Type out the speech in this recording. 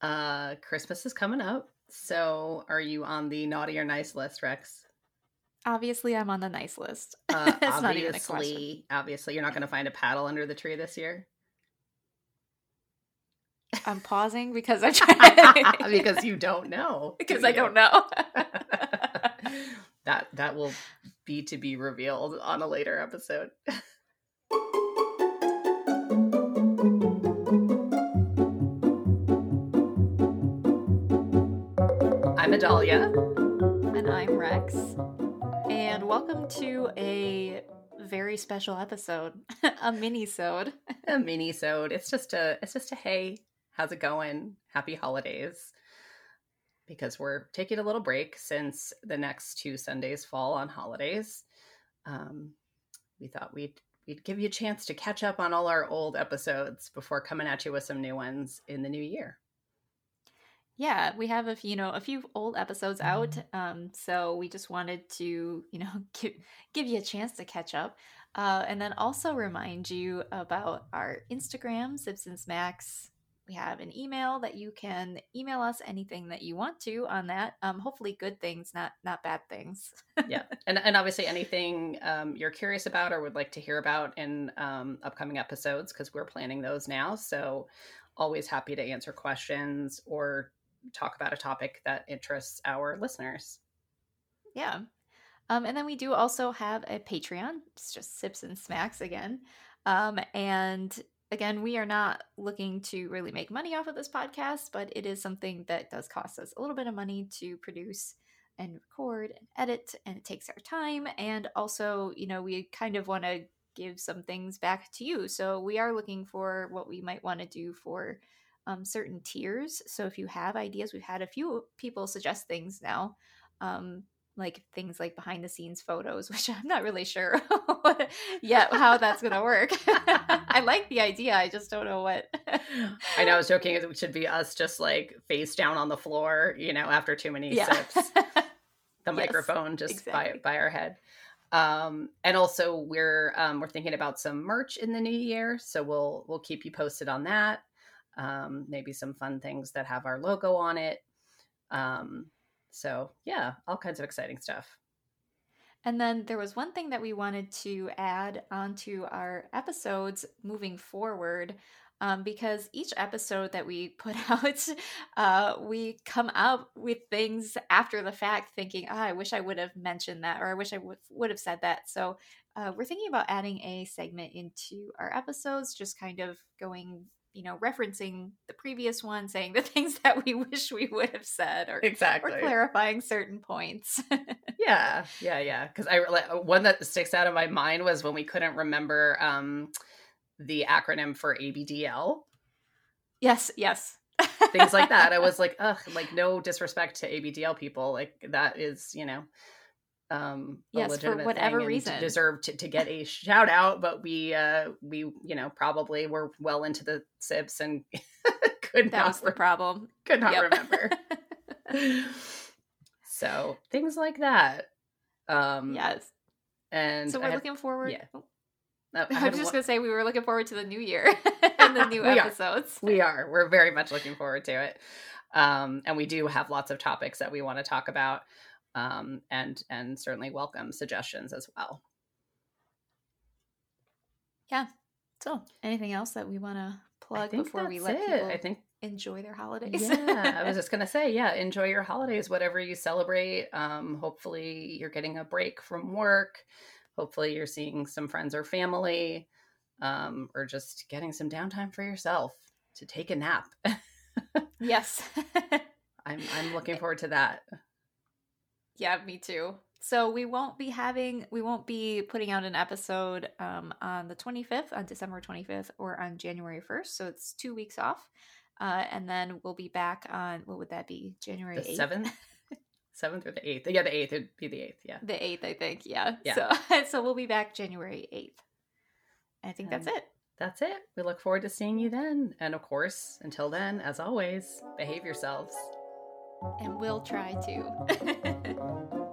Uh, Christmas is coming up. So, are you on the naughty or nice list, Rex? Obviously, I'm on the nice list. Uh, it's not even a obviously, obviously, you're not going to find a paddle under the tree this year I'm pausing because I'm trying because you don't know. because do I don't know. that that will be to be revealed on a later episode. I'm Adalia. and I'm Rex. And welcome to a very special episode, a mini-sode. A mini-sode. It's just a it's just a hey, how's it going? Happy holidays. Because we're taking a little break since the next two Sundays fall on holidays. Um, we thought we'd we'd give you a chance to catch up on all our old episodes before coming at you with some new ones in the new year. Yeah, we have a few, you know, a few old episodes out. Um, so we just wanted to, you know, give give you a chance to catch up. Uh, and then also remind you about our Instagram, Sips and Smacks. We have an email that you can email us anything that you want to on that. Um, hopefully good things, not not bad things. yeah and, and obviously anything um, you're curious about or would like to hear about in um, upcoming episodes because we're planning those now so always happy to answer questions or talk about a topic that interests our listeners Yeah. Um, and then we do also have a Patreon. It's just Sips and Smacks again. Um, and again, we are not looking to really make money off of this podcast, but it is something that does cost us a little bit of money to produce and record and edit, and it takes our time. And also, you know, we kind of want to give some things back to you. So we are looking for what we might want to do for um, certain tiers. So if you have ideas, we've had a few people suggest things now. Um, like things like behind the scenes photos, which I'm not really sure yet how that's gonna work. I like the idea, I just don't know what. i know i was joking it should be us just like face down on the floor you know after too many yeah. sips the Yes, microphone just exactly. by by our head. Um, and also we're um, we're thinking about some merch in the new year, so we'll we'll keep you posted on that. Um, maybe some fun things that have our logo on it. Um, so yeah, all kinds of exciting stuff. And then there was one thing that we wanted to add onto our episodes moving forward. Um, because each episode that we put out, uh, we come up with things after the fact, thinking, oh, I wish I would have mentioned that, or I wish I would would have said that. So uh, we're thinking about adding a segment into our episodes, just kind of going, you know, referencing the previous one, saying the things that we wish we would have said, or Exactly. or clarifying certain points. Yeah, yeah, yeah. Because I one that sticks out of my mind was when we couldn't remember um, the acronym for ABDL. yes, yes. things like that. I was like, ugh, like no disrespect to ABDL people. Like that is, you know, um a Yes, for legitimate whatever reason. deserve to, to get a shout out, but we uh we, you know, probably were well into the sips and could That not was the problem. could not Yep. remember. so things like that. Um yes. and So we're have- looking forward. yeah. Oh, I I was just one- gonna say we were looking forward to the new year and the new We are. episodes. we are we're very much looking forward to it um, and we do have lots of topics that we want to talk about um, and and certainly welcome suggestions as well Yeah. So, anything else that we want to plug before we let it. people i think enjoy their holidays? yeah i was just gonna say yeah enjoy your holidays whatever you celebrate um, hopefully you're getting a break from work hopefully you're seeing some friends or family um, or just getting some downtime for yourself to take a nap yes. i'm i'm looking forward to that yeah, me too. So we won't be having we won't be putting out an episode um, on the 25th, on December 25th, or on January 1st. So it's two weeks off, uh, and then we'll be back on what would that be? January the 8th? seventh seventh or the eighth yeah the eighth would be the eighth yeah The 8th, I think. Yeah. Yeah. So so we'll be back January 8th. I think that's it. that's it. We look forward to seeing you then. And of course, until then, as always, behave yourselves. And we'll try to.